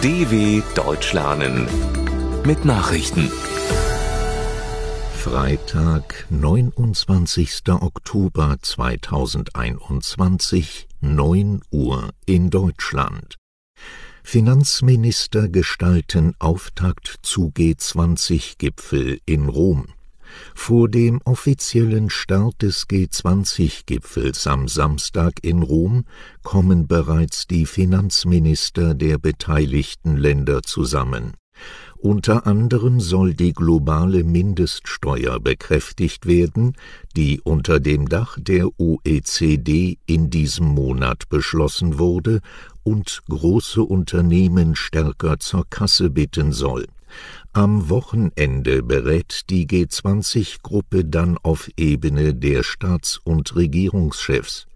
DW Deutsch lernen mit Nachrichten. Freitag, 29. Oktober 2021, 9 Uhr in Deutschland. Finanzminister gestalten Auftakt zu G20-Gipfel in Rom. Vor dem offiziellen Start des G20-Gipfels am Samstag in Rom kommen bereits die Finanzminister der beteiligten Länder zusammen. Unter anderem soll die globale Mindeststeuer bekräftigt werden, die unter dem Dach der OECD in diesem Monat beschlossen wurde und große Unternehmen stärker zur Kasse bitten soll. Am Wochenende berät die G20-Gruppe dann auf Ebene der Staats- und Regierungschefs.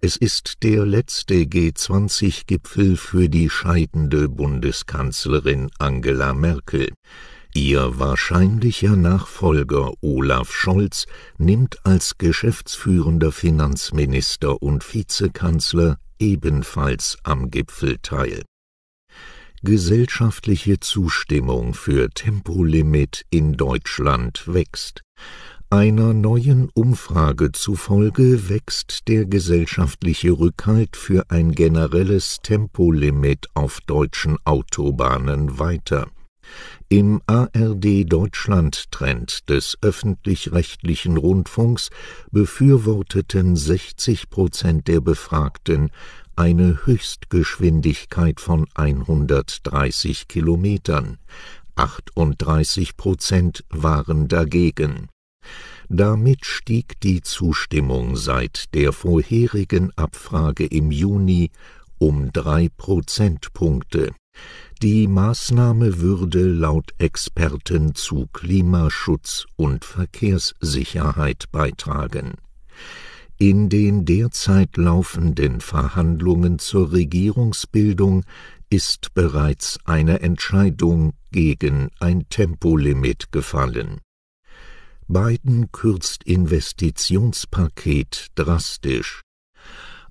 Es ist der letzte G20-Gipfel für die scheidende Bundeskanzlerin Angela Merkel. Ihr wahrscheinlicher Nachfolger Olaf Scholz nimmt als geschäftsführender Finanzminister und Vizekanzler ebenfalls am Gipfel teil gesellschaftliche Zustimmung für Tempolimit in Deutschland wächst. Einer neuen Umfrage zufolge wächst der gesellschaftliche Rückhalt für ein generelles Tempolimit auf deutschen Autobahnen weiter. Im ARD Deutschland Trend des öffentlich-rechtlichen Rundfunks befürworteten 60 Prozent der Befragten eine Höchstgeschwindigkeit von 130 Kilometern, 38 Prozent waren dagegen. Damit stieg die Zustimmung seit der vorherigen Abfrage im Juni um drei Prozentpunkte. Die Maßnahme würde laut Experten zu Klimaschutz und Verkehrssicherheit beitragen in den derzeit laufenden Verhandlungen zur Regierungsbildung ist bereits eine Entscheidung gegen ein Tempolimit gefallen. Biden kürzt Investitionspaket drastisch.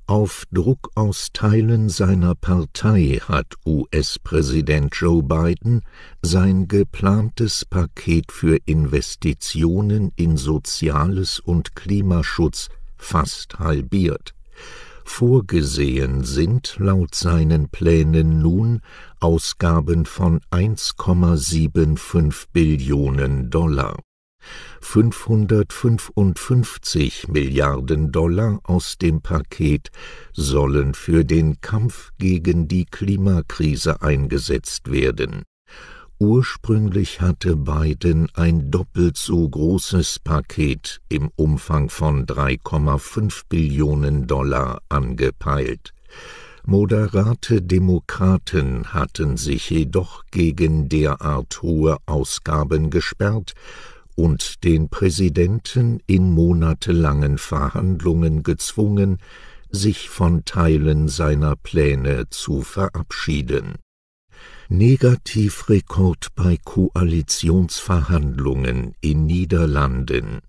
Auf Druck aus Teilen seiner Partei hat US-Präsident Joe Biden sein geplantes Paket für Investitionen in Soziales und Klimaschutz fast halbiert. Vorgesehen sind laut seinen Plänen nun Ausgaben von 1,75 Billionen Dollar. 555 Milliarden Dollar aus dem Paket sollen für den Kampf gegen die Klimakrise eingesetzt werden. Ursprünglich hatte Biden ein doppelt so großes Paket im Umfang von 3,5 Billionen Dollar angepeilt. Moderate Demokraten hatten sich jedoch gegen derart hohe Ausgaben gesperrt und den Präsidenten in monatelangen Verhandlungen gezwungen, sich von Teilen seiner Pläne zu verabschieden Negativrekord bei Koalitionsverhandlungen in Niederlanden.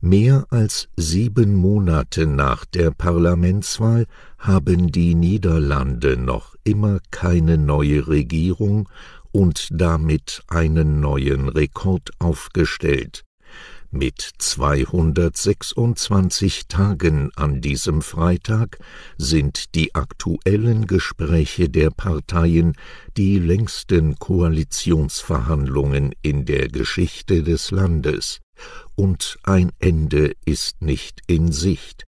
Mehr als sieben Monate nach der Parlamentswahl haben die Niederlande noch immer keine neue Regierung und damit einen neuen Rekord aufgestellt. Mit 226 Tagen an diesem Freitag sind die aktuellen Gespräche der Parteien die längsten Koalitionsverhandlungen in der Geschichte des Landes, und ein Ende ist nicht in Sicht.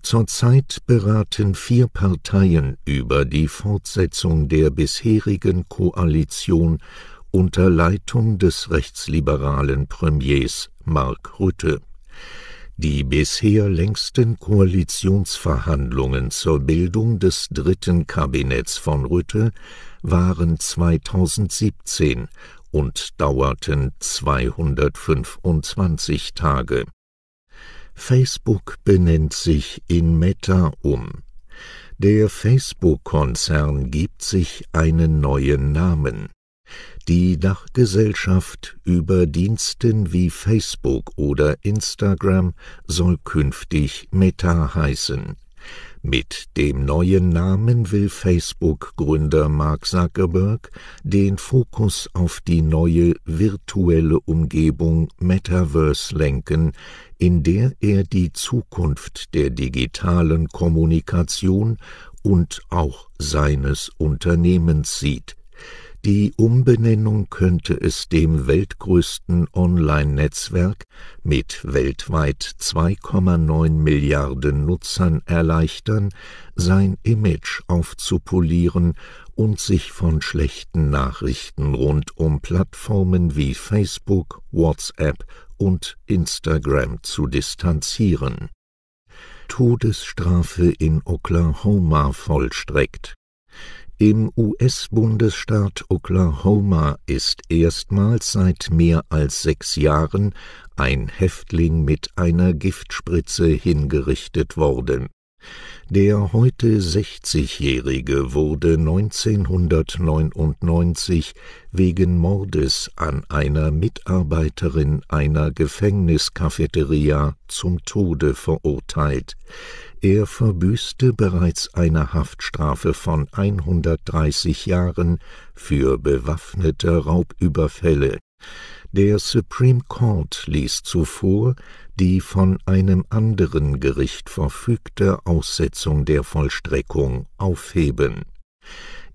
Zurzeit beraten vier Parteien über die Fortsetzung der bisherigen Koalition unter Leitung des rechtsliberalen Premiers Mark Rutte. Die bisher längsten Koalitionsverhandlungen zur Bildung des dritten Kabinetts von Rütte waren 2017 und dauerten 225 Tage. Facebook benennt sich in Meta um. Der Facebook-Konzern gibt sich einen neuen Namen. Die Dachgesellschaft über Diensten wie Facebook oder Instagram soll künftig Meta heißen. Mit dem neuen Namen will Facebook-Gründer Mark Zuckerberg den Fokus auf die neue virtuelle Umgebung Metaverse lenken, in der er die Zukunft der digitalen Kommunikation und auch seines Unternehmens sieht. Die Umbenennung könnte es dem weltgrößten Online-Netzwerk mit weltweit 2,9 Milliarden Nutzern erleichtern, sein Image aufzupolieren und sich von schlechten Nachrichten rund um Plattformen wie Facebook, WhatsApp und Instagram zu distanzieren. Todesstrafe in Oklahoma vollstreckt im US-Bundesstaat Oklahoma ist erstmals seit mehr als sechs Jahren ein Häftling mit einer Giftspritze hingerichtet worden der heute 60-Jährige wurde 1999 wegen Mordes an einer Mitarbeiterin einer Gefängniskafeteria zum Tode verurteilt. Er verbüßte bereits eine Haftstrafe von 130 Jahren für bewaffnete Raubüberfälle. Der Supreme Court ließ zuvor die von einem anderen Gericht verfügte Aussetzung der Vollstreckung aufheben.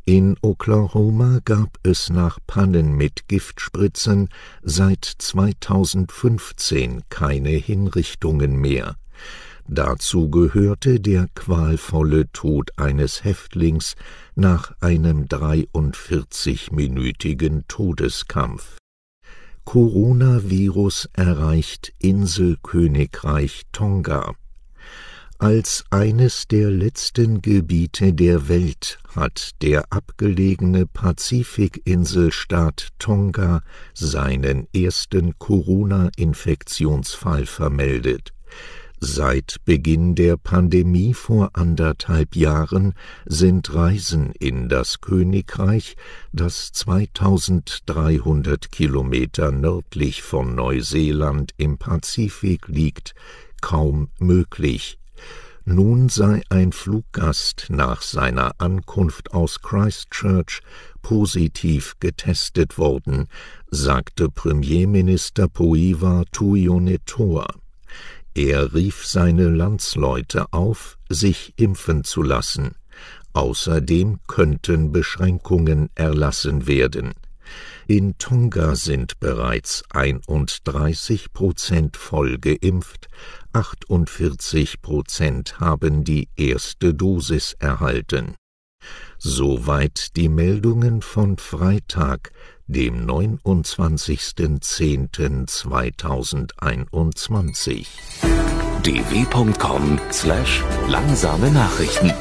In Oklahoma gab es nach Pannen mit Giftspritzen seit 2015 keine Hinrichtungen mehr. Dazu gehörte der qualvolle Tod eines Häftlings nach einem 43-minütigen Todeskampf. Coronavirus erreicht Inselkönigreich Tonga. Als eines der letzten Gebiete der Welt hat der abgelegene Pazifikinselstaat Tonga seinen ersten Corona-Infektionsfall vermeldet. Seit Beginn der Pandemie vor anderthalb Jahren sind Reisen in das Königreich, das 2300 Kilometer nördlich von Neuseeland im Pazifik liegt, kaum möglich. Nun sei ein Fluggast nach seiner Ankunft aus Christchurch positiv getestet worden, sagte Premierminister Poiva Tuionetoa. Er rief seine Landsleute auf, sich impfen zu lassen. Außerdem könnten Beschränkungen erlassen werden. In Tonga sind bereits 31 Prozent voll geimpft, 48 Prozent haben die erste Dosis erhalten. Soweit die Meldungen von Freitag, dem 29.10.2021. dw.com/langsame Nachrichten